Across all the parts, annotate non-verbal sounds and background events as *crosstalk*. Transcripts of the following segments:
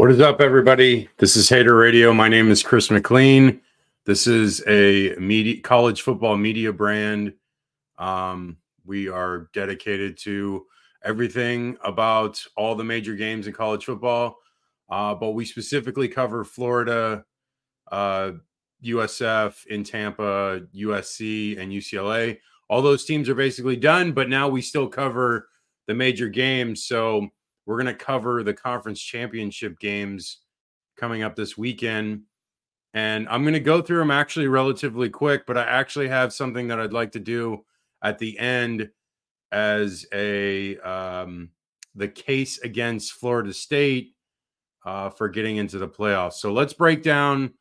What is up, everybody? This is Hater Radio. My name is Chris McLean. This is a media college football media brand. Um, we are dedicated to everything about all the major games in college football, uh, but we specifically cover Florida, uh, USF in Tampa, USC, and UCLA. All those teams are basically done, but now we still cover the major games. So we're going to cover the conference championship games coming up this weekend. And I'm going to go through them actually relatively quick, but I actually have something that I'd like to do at the end as a um, the case against Florida State uh, for getting into the playoffs. So let's break down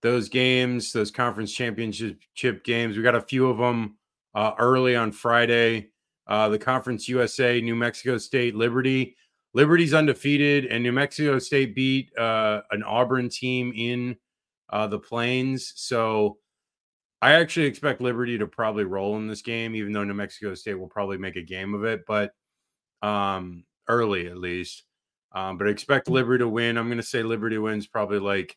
those games, those conference championship games. We got a few of them uh, early on Friday. Uh, the Conference USA, New Mexico State, Liberty. Liberty's undefeated, and New Mexico State beat uh, an Auburn team in uh, the Plains. So I actually expect Liberty to probably roll in this game, even though New Mexico State will probably make a game of it, but um, early at least. Um, but I expect Liberty to win. I'm going to say Liberty wins probably like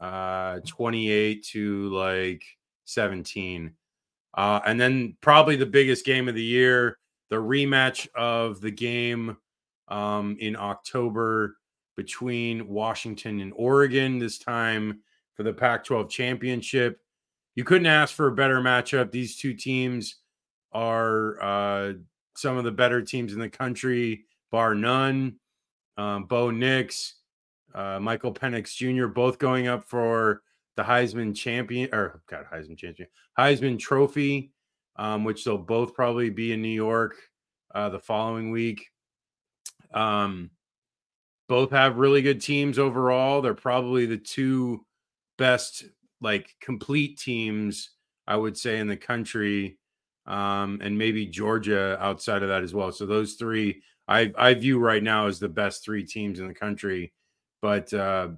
uh, 28 to like 17. Uh, and then probably the biggest game of the year, the rematch of the game um, in October between Washington and Oregon, this time for the Pac 12 championship. You couldn't ask for a better matchup. These two teams are uh, some of the better teams in the country, bar none. Um, Bo Nix, uh, Michael Penix Jr., both going up for the Heisman champion or God, Heisman champion, Heisman Trophy, um, which they'll both probably be in New York uh, the following week. Um, both have really good teams overall. They're probably the two best, like complete teams, I would say, in the country, um, and maybe Georgia outside of that as well. So those three, I I view right now as the best three teams in the country. But uh,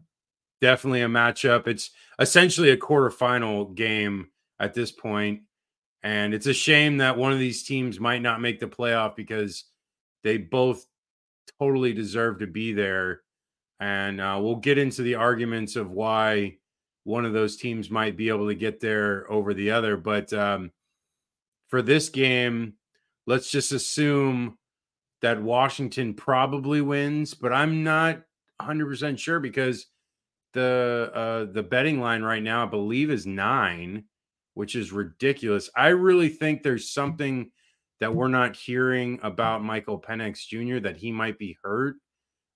definitely a matchup. It's essentially a quarterfinal game at this point, and it's a shame that one of these teams might not make the playoff because they both totally deserve to be there. And uh, we'll get into the arguments of why one of those teams might be able to get there over the other. But um, for this game, let's just assume that Washington probably wins, but I'm not 100% sure because the uh, the betting line right now I believe is 9, which is ridiculous. I really think there's something that we're not hearing about Michael Penix Jr. that he might be hurt.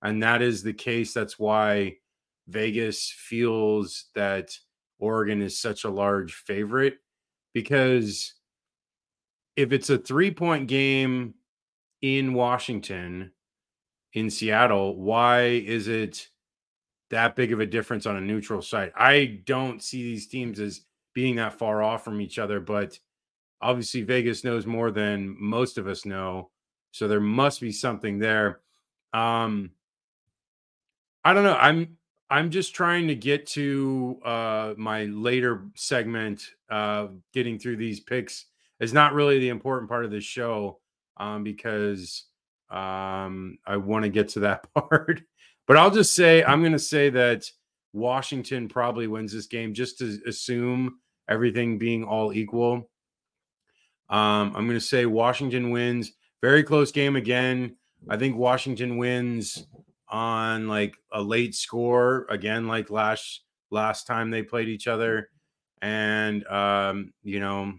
And that is the case. That's why Vegas feels that Oregon is such a large favorite because if it's a three point game in Washington, in Seattle, why is it that big of a difference on a neutral site? I don't see these teams as being that far off from each other, but obviously Vegas knows more than most of us know, so there must be something there. Um, I don't know. I'm I'm just trying to get to uh, my later segment. Uh, getting through these picks is not really the important part of this show um, because um, I want to get to that *laughs* part. but I'll just say I'm going to say that Washington probably wins this game just to assume everything being all equal. Um, I'm going to say Washington wins. Very close game again. I think Washington wins on like a late score again, like last last time they played each other. And um, you know,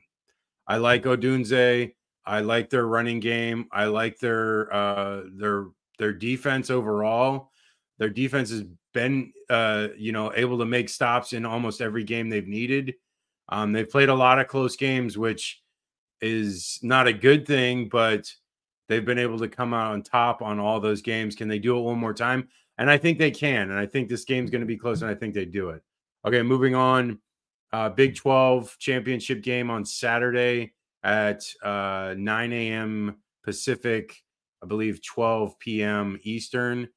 I like Odunze. I like their running game. I like their uh their their defense overall. Their defense has been uh, you know, able to make stops in almost every game they've needed. Um, they've played a lot of close games, which is not a good thing, but they've been able to come out on top on all those games. Can they do it one more time? And I think they can. And I think this game's going to be close, and I think they do it. Okay, moving on. Uh, Big 12 championship game on Saturday at uh, 9 a.m. Pacific, I believe 12 p.m. Eastern.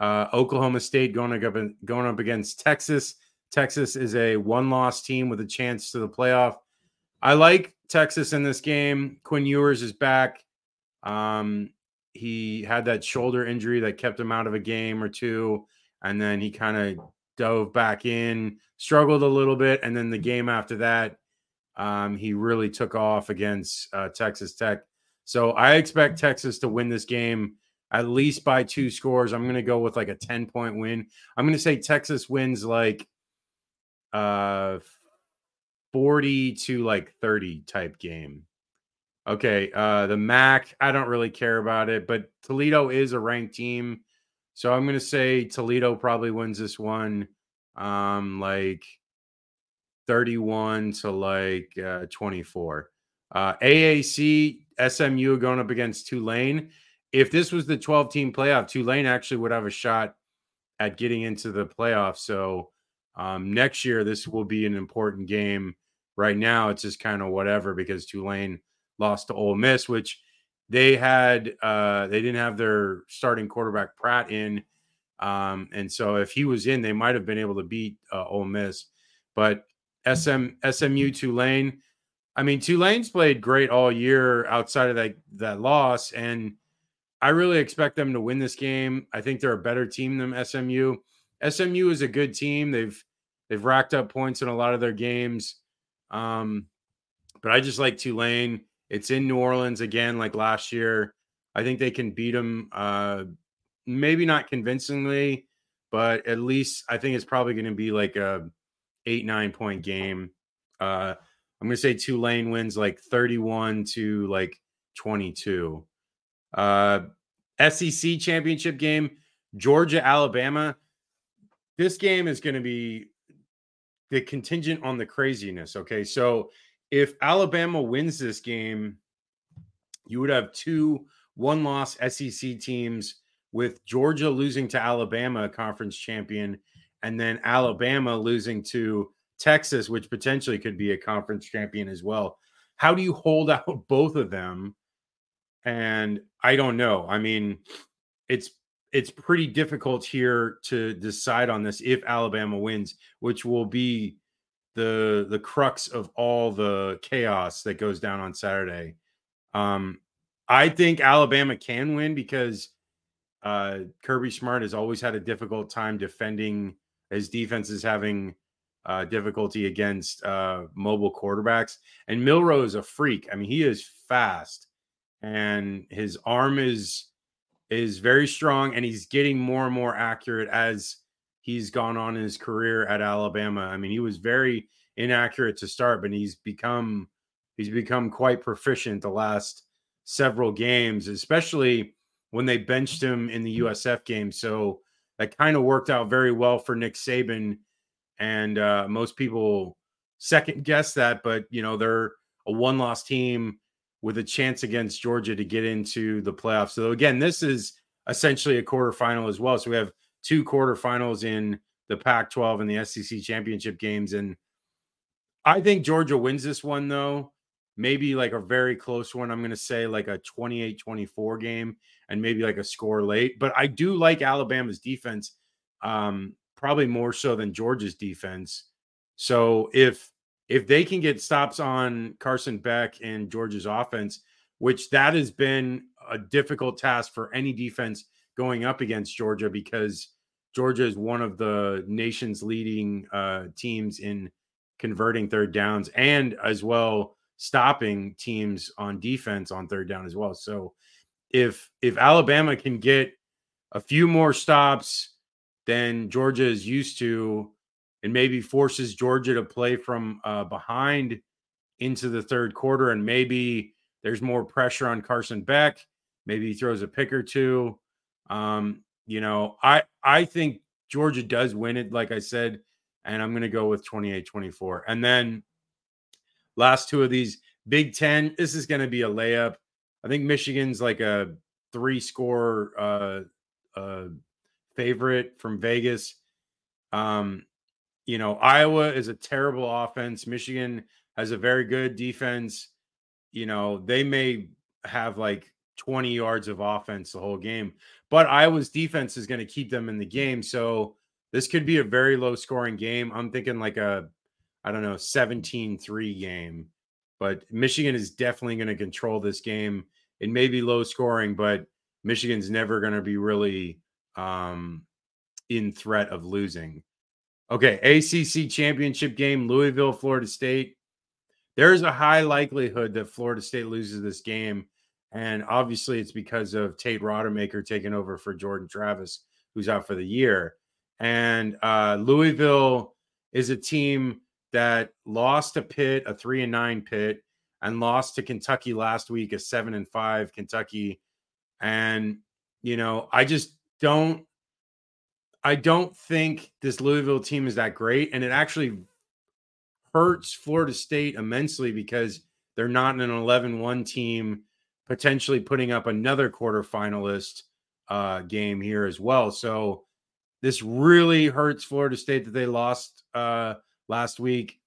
Uh, Oklahoma State going up going up against Texas. Texas is a one-loss team with a chance to the playoff. I like Texas in this game. Quinn Ewers is back. Um, he had that shoulder injury that kept him out of a game or two, and then he kind of dove back in, struggled a little bit, and then the game after that, um, he really took off against uh, Texas Tech. So I expect Texas to win this game at least by two scores. I'm going to go with like a 10 point win. I'm going to say Texas wins like uh 40 to like 30 type game. Okay, uh the MAC, I don't really care about it, but Toledo is a ranked team. So I'm going to say Toledo probably wins this one um like 31 to like uh 24. Uh AAC SMU going up against Tulane if this was the 12 team playoff, Tulane actually would have a shot at getting into the playoff. So um, next year, this will be an important game. Right now, it's just kind of whatever because Tulane lost to Ole Miss, which they had uh, they didn't have their starting quarterback Pratt in, um, and so if he was in, they might have been able to beat uh, Ole Miss. But SM SMU Tulane, I mean Tulane's played great all year outside of that that loss, and I really expect them to win this game. I think they're a better team than SMU. SMU is a good team. They've they've racked up points in a lot of their games. Um, but I just like Tulane. It's in New Orleans again, like last year. I think they can beat them. Uh, maybe not convincingly, but at least I think it's probably going to be like a eight nine point game. Uh, I'm going to say Tulane wins like 31 to like 22. Uh, SEC championship game, Georgia, Alabama. This game is going to be the contingent on the craziness. Okay. So if Alabama wins this game, you would have two one loss SEC teams with Georgia losing to Alabama, conference champion, and then Alabama losing to Texas, which potentially could be a conference champion as well. How do you hold *laughs* out both of them and I don't know. I mean, it's it's pretty difficult here to decide on this if Alabama wins, which will be the the crux of all the chaos that goes down on Saturday. Um, I think Alabama can win because uh, Kirby Smart has always had a difficult time defending. His defense is having uh, difficulty against uh, mobile quarterbacks, and Milroe is a freak. I mean, he is fast and his arm is is very strong and he's getting more and more accurate as he's gone on in his career at Alabama. I mean, he was very inaccurate to start, but he's become he's become quite proficient the last several games, especially when they benched him in the USF game. So that kind of worked out very well for Nick Saban. And uh, most people second guess that, but you know, they're a one loss team with a chance against Georgia to get into the playoffs. So again, this is essentially a quarterfinal as well. So we have two quarterfinals in the Pac-12 and the SEC championship games, and I think Georgia wins this one though. Maybe like a very close one. I'm going to say like a 28 24 game and maybe like a score late. But I do like Alabama's defense, um, probably more so than Georgia's defense. So if if they can get stops on Carson Beck and Georgia's offense, which that has been a difficult task for any defense going up against Georgia because Georgia is one of the nation's leading uh, teams in converting third downs and as well stopping teams on defense on third down as well. So if if Alabama can get a few more stops than Georgia is used to and maybe forces Georgia to play from uh, behind into the third quarter. And maybe there's more pressure on Carson Beck. Maybe he throws a pick or two. Um, you know, I I think Georgia does win it, like I said, and I'm going to go with 28 24. And then last two of these Big Ten, this is going to be a layup. I think Michigan's like a three score uh, uh, favorite from Vegas. Um, you know, Iowa is a terrible offense. Michigan has a very good defense. You know, they may have like 20 yards of offense the whole game, but Iowa's defense is going to keep them in the game. So this could be a very low scoring game. I'm thinking like a, I don't know, 17 3 game, but Michigan is definitely going to control this game. It may be low scoring, but Michigan's never going to be really um, in threat of losing. Okay, ACC championship game, Louisville, Florida State. There's a high likelihood that Florida State loses this game. And obviously, it's because of Tate Rodemaker taking over for Jordan Travis, who's out for the year. And uh, Louisville is a team that lost to Pitt, a three and nine Pitt, and lost to Kentucky last week, a seven and five Kentucky. And, you know, I just don't I don't think this Louisville team is that great. And it actually hurts Florida State immensely because they're not an 11 1 team, potentially putting up another quarterfinalist uh, game here as well. So this really hurts Florida State that they lost uh, last week.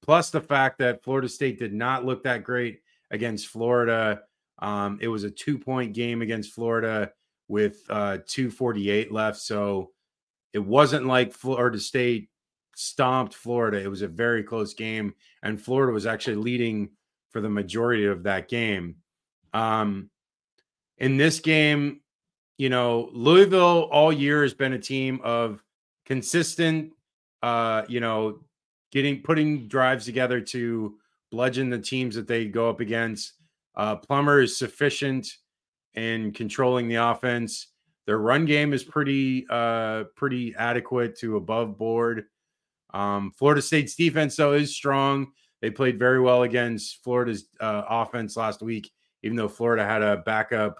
Plus the fact that Florida State did not look that great against Florida. Um, it was a two point game against Florida with uh, 248 left. So it wasn't like Florida State stomped Florida. It was a very close game, and Florida was actually leading for the majority of that game. Um, in this game, you know, Louisville all year has been a team of consistent, uh, you know, getting putting drives together to bludgeon the teams that they go up against. Uh, Plummer is sufficient in controlling the offense. Their run game is pretty uh pretty adequate to above board. Um, Florida State's defense though is strong. They played very well against Florida's uh, offense last week, even though Florida had a backup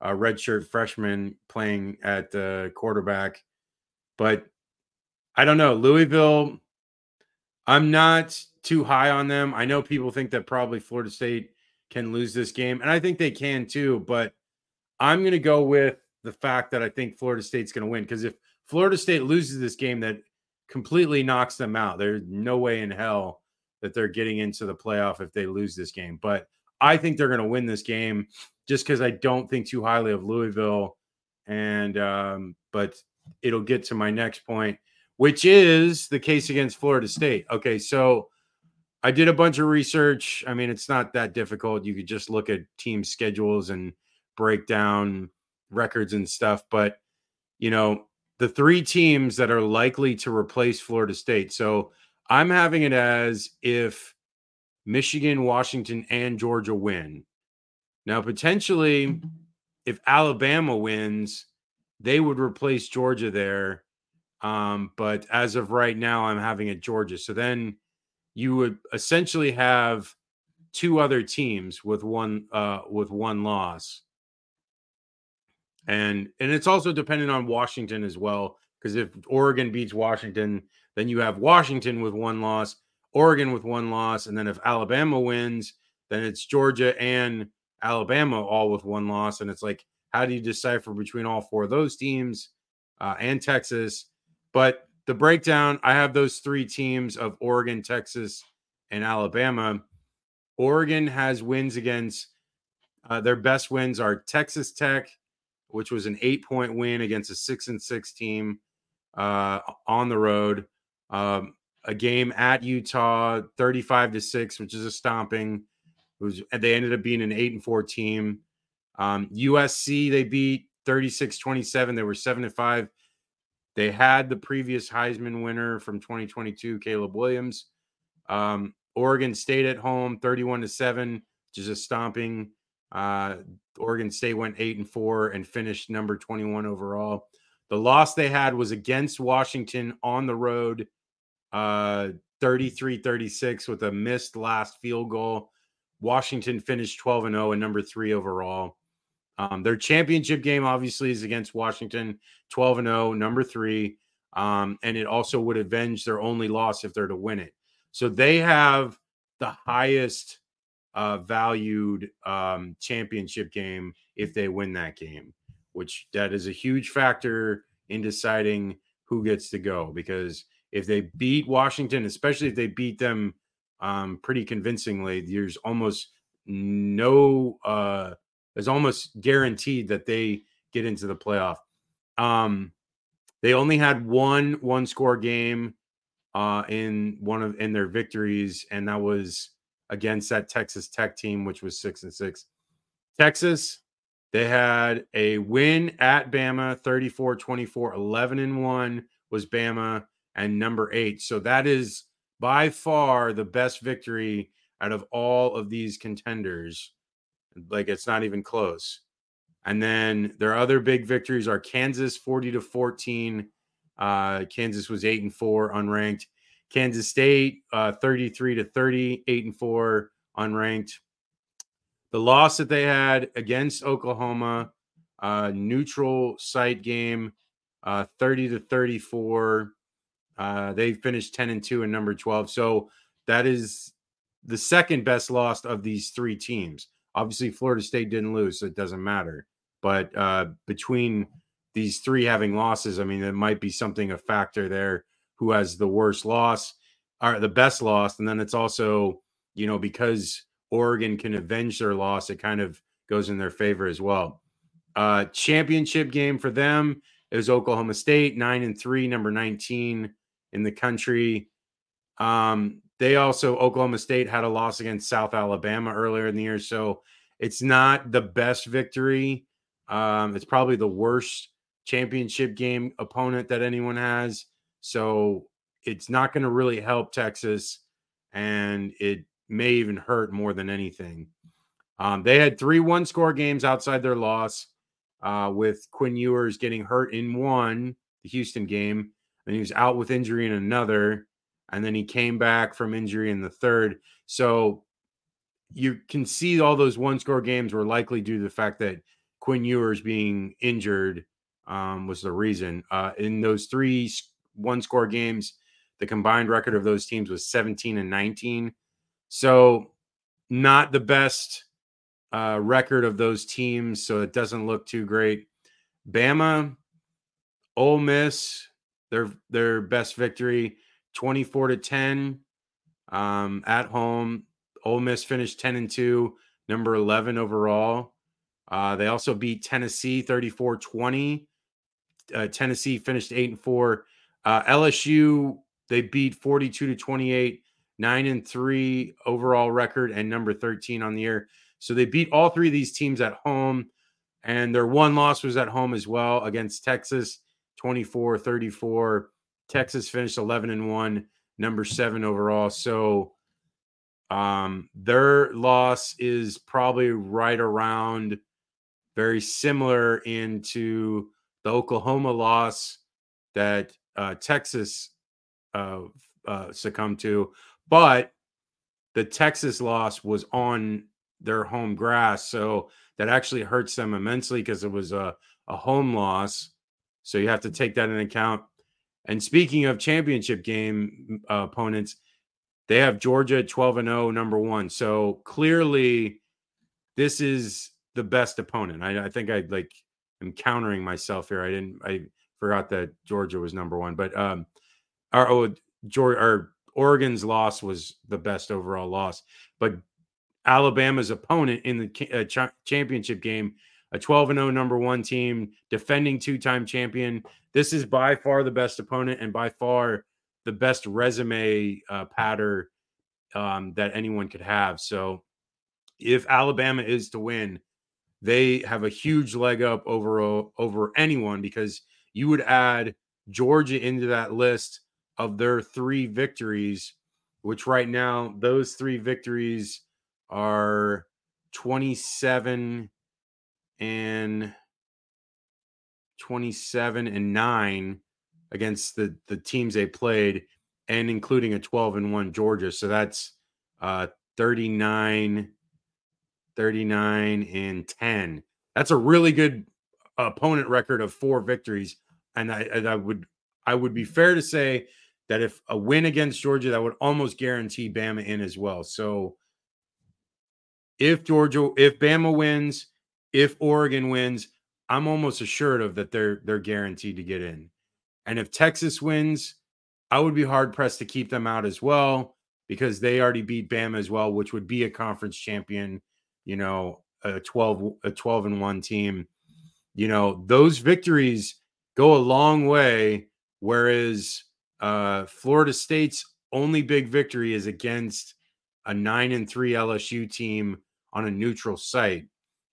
uh, redshirt freshman playing at the quarterback. But I don't know Louisville. I'm not too high on them. I know people think that probably Florida State can lose this game, and I think they can too. But I'm going to go with the fact that I think Florida State's going to win because if Florida State loses this game, that completely knocks them out. There's no way in hell that they're getting into the playoff if they lose this game. But I think they're going to win this game just because I don't think too highly of Louisville. And um, but it'll get to my next point, which is the case against Florida State. Okay, so I did a bunch of research. I mean, it's not that difficult. You could just look at team schedules and break down records and stuff. But, you know, the three teams that are likely to replace Florida State. So I'm having it as if Michigan, Washington, and Georgia win. Now, potentially, if Alabama wins, they would replace Georgia there. Um, but as of right now, I'm having it Georgia. So then you would essentially have two other teams with one uh, with one loss and and it's also dependent on Washington as well. Because if Oregon beats Washington, then you have Washington with one loss, Oregon with one loss, and then if Alabama wins, then it's Georgia and Alabama all with one loss, and it's like how do you decipher between all four of those teams uh, and Texas? But the breakdown, I have those three teams of Oregon, Texas, and Alabama. Oregon has wins against uh, their best wins are Texas Tech, which was an eight point win against a six and six team uh, on the road. Um, a game at Utah, 35 to six, which is a stomping. It was, they ended up being an eight and four team. Um, USC, they beat 36 27. They were seven to five. They had the previous Heisman winner from 2022, Caleb Williams. Um, Oregon State at home, 31 to 7, which is a stomping. Uh, Oregon State went eight and four and finished number 21 overall. The loss they had was against Washington on the road, uh, 33 36 with a missed last field goal. Washington finished 12 and 0 and number three overall. Um, their championship game obviously is against Washington, 12 and 0, number three. Um, and it also would avenge their only loss if they're to win it. So they have the highest uh, valued um, championship game if they win that game, which that is a huge factor in deciding who gets to go. Because if they beat Washington, especially if they beat them um, pretty convincingly, there's almost no, uh, it's almost guaranteed that they get into the playoff. Um, they only had one one score game uh, in one of in their victories, and that was against that Texas Tech team, which was six and six. Texas, They had a win at Bama 34 24, 11 and 1 was Bama and number eight. So that is by far the best victory out of all of these contenders. Like it's not even close. And then their other big victories are Kansas 40 to 14. Uh, Kansas was eight and four unranked. Kansas State uh, 33 to 30, eight and four unranked. The loss that they had against Oklahoma, uh, neutral site game, uh, 30 to 34. Uh, they finished 10 and 2 and number 12. So that is the second best loss of these three teams. Obviously, Florida State didn't lose, so it doesn't matter. But uh, between these three having losses, I mean, there might be something a factor there who has the worst loss or the best loss. And then it's also, you know, because Oregon can avenge their loss, it kind of goes in their favor as well. Uh, championship game for them is Oklahoma State, nine and three, number 19 in the country. Um, they also, Oklahoma State had a loss against South Alabama earlier in the year. So it's not the best victory. Um, it's probably the worst championship game opponent that anyone has. So it's not going to really help Texas. And it may even hurt more than anything. Um, they had three one score games outside their loss, uh, with Quinn Ewers getting hurt in one, the Houston game, and he was out with injury in another, and then he came back from injury in the third. So you can see all those one score games were likely due to the fact that Quinn Ewers being injured um, was the reason. Uh, in those three one score games, the combined record of those teams was 17 and 19. So, not the best uh, record of those teams. So, it doesn't look too great. Bama, Ole Miss, their their best victory, 24 to 10 um, at home. Ole Miss finished 10 and 2, number 11 overall. Uh, they also beat Tennessee 34 20. Uh, Tennessee finished 8 and 4. Uh, LSU, they beat 42 to 28, 9 and 3 overall record, and number 13 on the year. So they beat all three of these teams at home. And their one loss was at home as well against Texas, 24 34. Texas finished 11 and 1, number seven overall. So um, their loss is probably right around very similar into the Oklahoma loss that uh, Texas uh, uh, succumbed to, but the Texas loss was on their home grass, so that actually hurts them immensely because it was a, a home loss. So you have to take that into account. And speaking of championship game uh, opponents, they have Georgia 12 and 0, number one. So clearly, this is the best opponent. I, I think I like am countering myself here. I didn't. I forgot that Georgia was number one, but um, our oh, Georgia our Oregon's loss was the best overall loss, but Alabama's opponent in the uh, ch- championship game, a 12 and 0 number one team, defending two time champion. This is by far the best opponent and by far the best resume uh, patter um, that anyone could have. So, if Alabama is to win, they have a huge leg up over over anyone because you would add Georgia into that list of their three victories, which right now those three victories are 27 and 27 and 9 against the the teams they played and including a 12 and 1 Georgia. So that's uh 39 39 and 10. That's a really good opponent record of four victories and I, and I would I would be fair to say that if a win against Georgia, that would almost guarantee Bama in as well. So if Georgia, if Bama wins, if Oregon wins, I'm almost assured of that they're they're guaranteed to get in. And if Texas wins, I would be hard pressed to keep them out as well because they already beat Bama as well, which would be a conference champion, you know, a 12 a 12 and 1 team. You know, those victories go a long way whereas uh, Florida State's only big victory is against a 9 and 3 LSU team on a neutral site.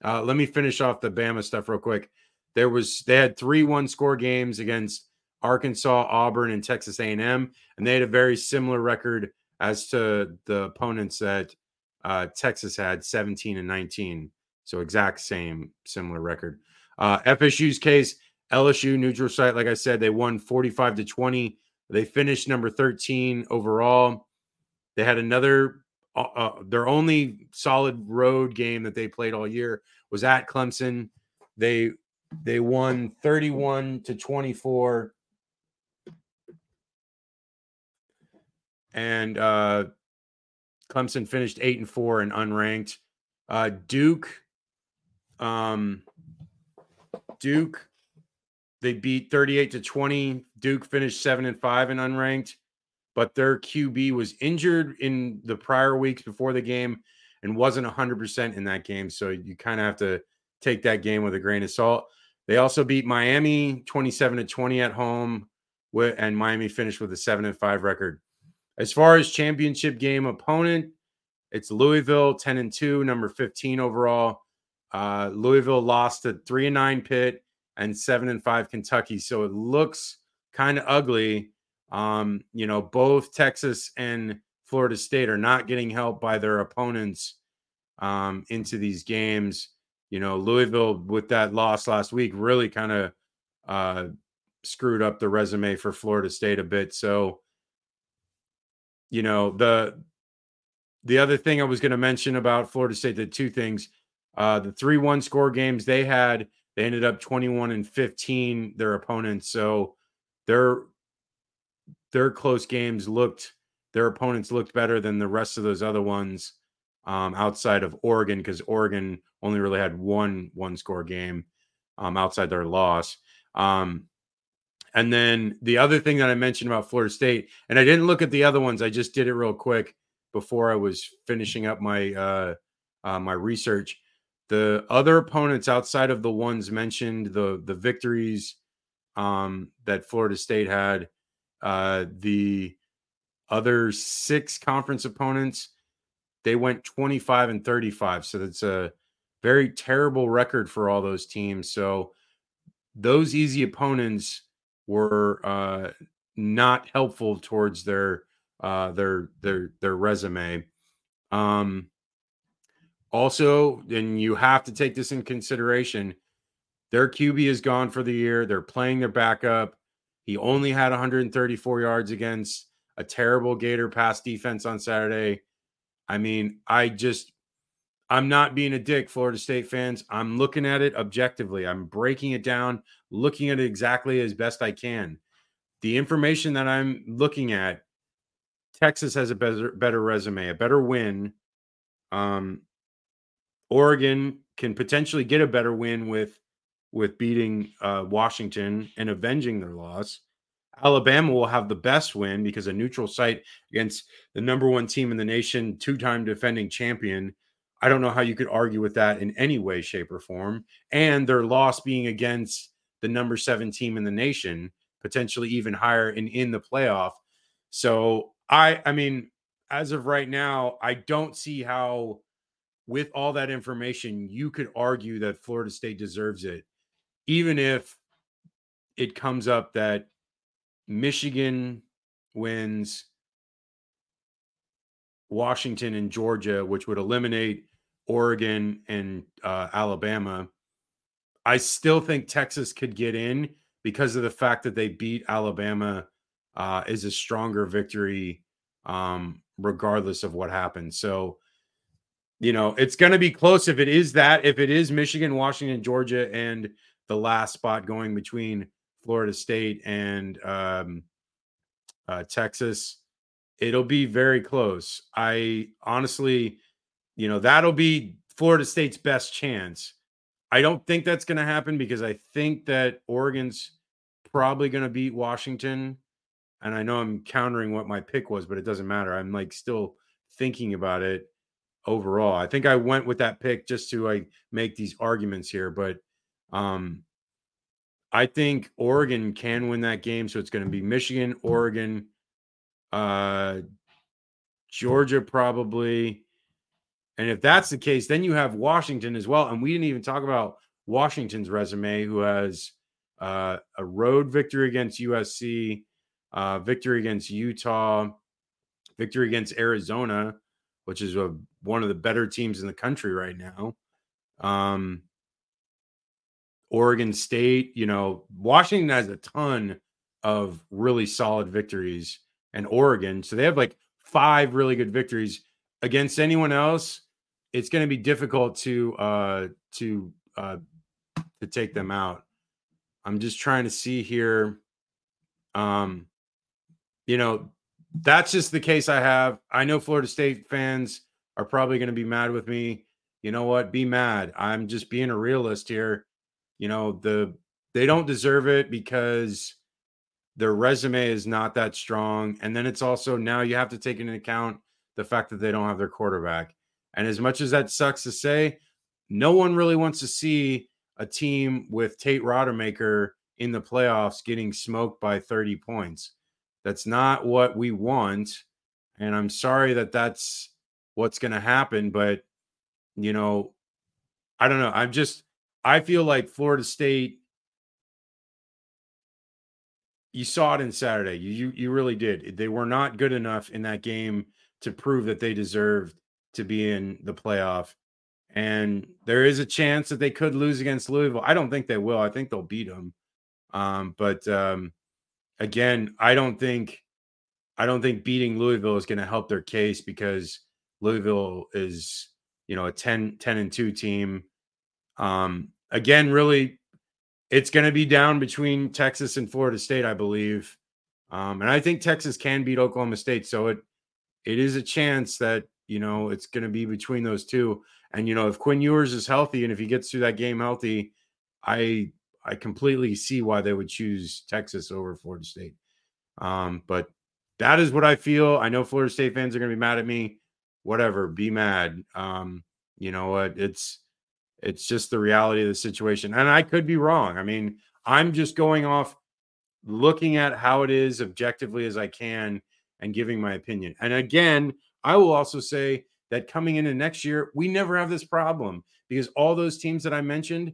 Uh, let me finish off the Bama stuff real quick. There was they had three one score games against Arkansas, Auburn, and Texas A&M, and they had a very similar record as to the opponents that uh, Texas had, 17 and 19. So exact same similar record. Uh, FSU's case, LSU neutral site, like I said, they won 45 to 20. They finished number 13 overall. They had another uh, uh, their only solid road game that they played all year was at Clemson. They they won 31 to 24. And uh Clemson finished 8 and 4 and unranked. Uh Duke um Duke they beat 38 to 20. Duke finished 7 and 5 and unranked but their QB was injured in the prior weeks before the game and wasn't 100% in that game. So you kind of have to take that game with a grain of salt. They also beat Miami 27 to 20 at home, and Miami finished with a 7 and 5 record. As far as championship game opponent, it's Louisville 10 and 2, number 15 overall. Uh, Louisville lost to 3 and 9 Pitt and 7 and 5 Kentucky. So it looks kind of ugly um, you know, both Texas and Florida State are not getting help by their opponents um, into these games. You know, Louisville with that loss last week really kind of uh, screwed up the resume for Florida State a bit. So, you know, the the other thing I was going to mention about Florida State, the two things, uh, the three one score games they had, they ended up twenty one and fifteen their opponents. So they're their close games looked their opponents looked better than the rest of those other ones um, outside of Oregon because Oregon only really had one one score game um, outside their loss. Um, and then the other thing that I mentioned about Florida State, and I didn't look at the other ones, I just did it real quick before I was finishing up my uh, uh, my research. The other opponents outside of the ones mentioned, the the victories um, that Florida State had, uh, the other six conference opponents, they went 25 and 35. So that's a very terrible record for all those teams. So those easy opponents were uh, not helpful towards their uh, their their their resume. Um, also, and you have to take this in consideration. Their QB is gone for the year. They're playing their backup. He only had 134 yards against a terrible Gator pass defense on Saturday. I mean, I just, I'm not being a dick, Florida State fans. I'm looking at it objectively. I'm breaking it down, looking at it exactly as best I can. The information that I'm looking at, Texas has a better, better resume, a better win. Um, Oregon can potentially get a better win with with beating uh, Washington and avenging their loss. Alabama will have the best win because a neutral site against the number one team in the nation, two time defending champion. I don't know how you could argue with that in any way, shape, or form. And their loss being against the number seven team in the nation, potentially even higher and in the playoff. So I, I mean, as of right now, I don't see how, with all that information, you could argue that Florida State deserves it even if it comes up that Michigan wins Washington and Georgia, which would eliminate Oregon and uh, Alabama, I still think Texas could get in because of the fact that they beat Alabama uh, is a stronger victory, um, regardless of what happens. So, you know, it's going to be close if it is that. If it is Michigan, Washington, Georgia, and the last spot going between Florida State and um, uh, Texas. It'll be very close. I honestly, you know, that'll be Florida State's best chance. I don't think that's going to happen because I think that Oregon's probably going to beat Washington. And I know I'm countering what my pick was, but it doesn't matter. I'm like still thinking about it overall. I think I went with that pick just to like make these arguments here, but um, I think Oregon can win that game. So it's going to be Michigan, Oregon, uh, Georgia, probably. And if that's the case, then you have Washington as well. And we didn't even talk about Washington's resume, who has uh, a road victory against USC, uh, victory against Utah, victory against Arizona, which is a, one of the better teams in the country right now. Um, Oregon State, you know, Washington has a ton of really solid victories, and Oregon, so they have like five really good victories against anyone else. It's going to be difficult to uh to uh to take them out. I'm just trying to see here. Um, you know, that's just the case I have. I know Florida State fans are probably going to be mad with me. You know what? Be mad. I'm just being a realist here. You know, the they don't deserve it because their resume is not that strong. And then it's also now you have to take into account the fact that they don't have their quarterback. And as much as that sucks to say, no one really wants to see a team with Tate Rodemaker in the playoffs getting smoked by 30 points. That's not what we want. And I'm sorry that that's what's going to happen. But, you know, I don't know. I'm just, I feel like Florida State, you saw it in Saturday. You, you, you really did. They were not good enough in that game to prove that they deserved to be in the playoff. And there is a chance that they could lose against Louisville. I don't think they will. I think they'll beat them. Um, but um, again, I don't think I don't think beating Louisville is going to help their case because Louisville is, you know, a 10, 10 and 2 team. Um, again, really, it's going to be down between Texas and Florida State, I believe. Um, and I think Texas can beat Oklahoma State. So it it is a chance that, you know, it's going to be between those two. And, you know, if Quinn Ewers is healthy and if he gets through that game healthy, I I completely see why they would choose Texas over Florida State. Um, but that is what I feel. I know Florida State fans are going to be mad at me. Whatever, be mad. Um, you know what? It's it's just the reality of the situation, and I could be wrong. I mean, I'm just going off looking at how it is objectively as I can and giving my opinion. And again, I will also say that coming into next year, we never have this problem because all those teams that I mentioned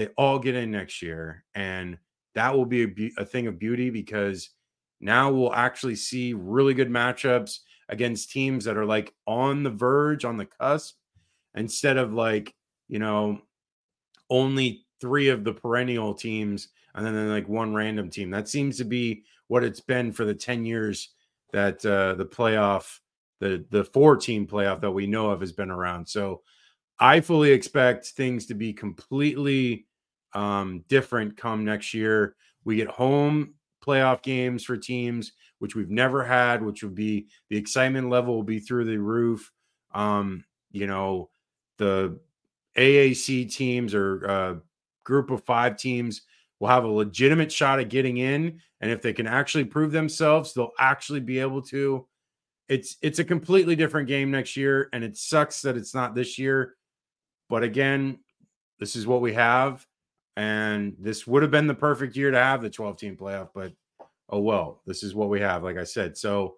they all get in next year, and that will be a, be- a thing of beauty because now we'll actually see really good matchups against teams that are like on the verge, on the cusp, instead of like you know only three of the perennial teams and then like one random team. That seems to be what it's been for the 10 years that uh, the playoff, the the four team playoff that we know of has been around. So I fully expect things to be completely um, different come next year. We get home playoff games for teams, which we've never had, which would be the excitement level will be through the roof. Um, you know, the AAC teams or uh, group of five teams will have a legitimate shot at getting in. And if they can actually prove themselves, they'll actually be able to. It's it's a completely different game next year, and it sucks that it's not this year but again, this is what we have. And this would have been the perfect year to have the 12 team playoff, but oh well, this is what we have, like I said. So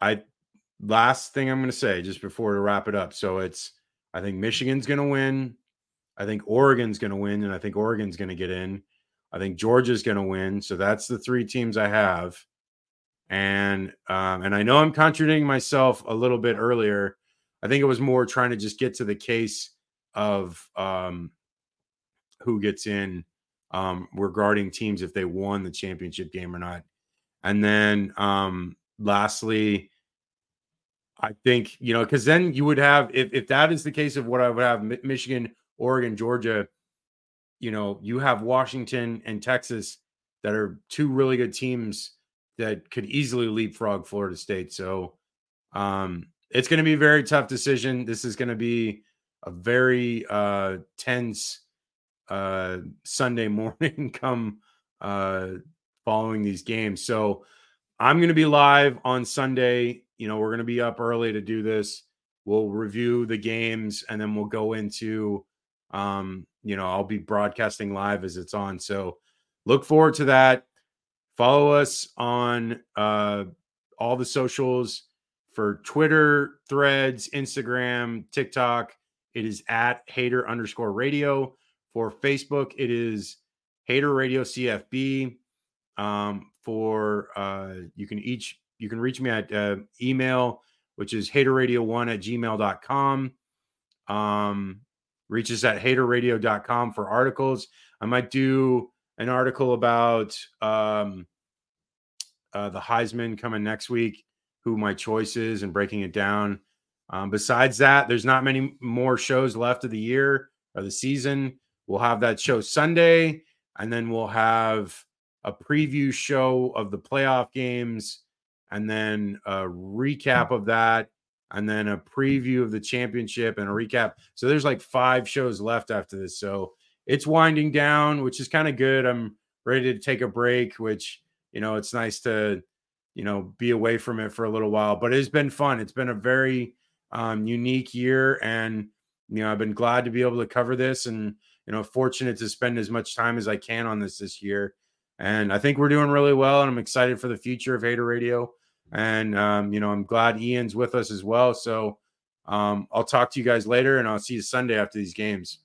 I last thing I'm gonna say just before to wrap it up. So it's I think Michigan's gonna win. I think Oregon's gonna win, and I think Oregon's gonna get in. I think Georgia's gonna win. So that's the three teams I have. And um, and I know I'm contradicting myself a little bit earlier I think it was more trying to just get to the case of um, who gets in um, regarding teams if they won the championship game or not. And then um, lastly, I think, you know, because then you would have, if, if that is the case of what I would have Michigan, Oregon, Georgia, you know, you have Washington and Texas that are two really good teams that could easily leapfrog Florida State. So, um, it's going to be a very tough decision. This is going to be a very uh, tense uh, Sunday morning *laughs* come uh, following these games. So I'm going to be live on Sunday. You know, we're going to be up early to do this. We'll review the games and then we'll go into, um, you know, I'll be broadcasting live as it's on. So look forward to that. Follow us on uh, all the socials for Twitter, Threads, Instagram, TikTok, it is at Hater underscore Radio. For Facebook, it is Hater Radio CFB. Um, for uh, you can each you can reach me at uh, email, which is haterradio1 at gmail.com. Um, reach us at haterradio.com for articles. I might do an article about um, uh, the Heisman coming next week, who my choice is, and breaking it down. Um, besides that, there's not many more shows left of the year or the season. We'll have that show Sunday, and then we'll have a preview show of the playoff games, and then a recap of that, and then a preview of the championship and a recap. So there's like five shows left after this. So it's winding down, which is kind of good. I'm ready to take a break, which, you know, it's nice to, you know, be away from it for a little while, but it's been fun. It's been a very um, unique year. And, you know, I've been glad to be able to cover this and, you know, fortunate to spend as much time as I can on this this year. And I think we're doing really well. And I'm excited for the future of Hater Radio. And, um, you know, I'm glad Ian's with us as well. So um, I'll talk to you guys later and I'll see you Sunday after these games.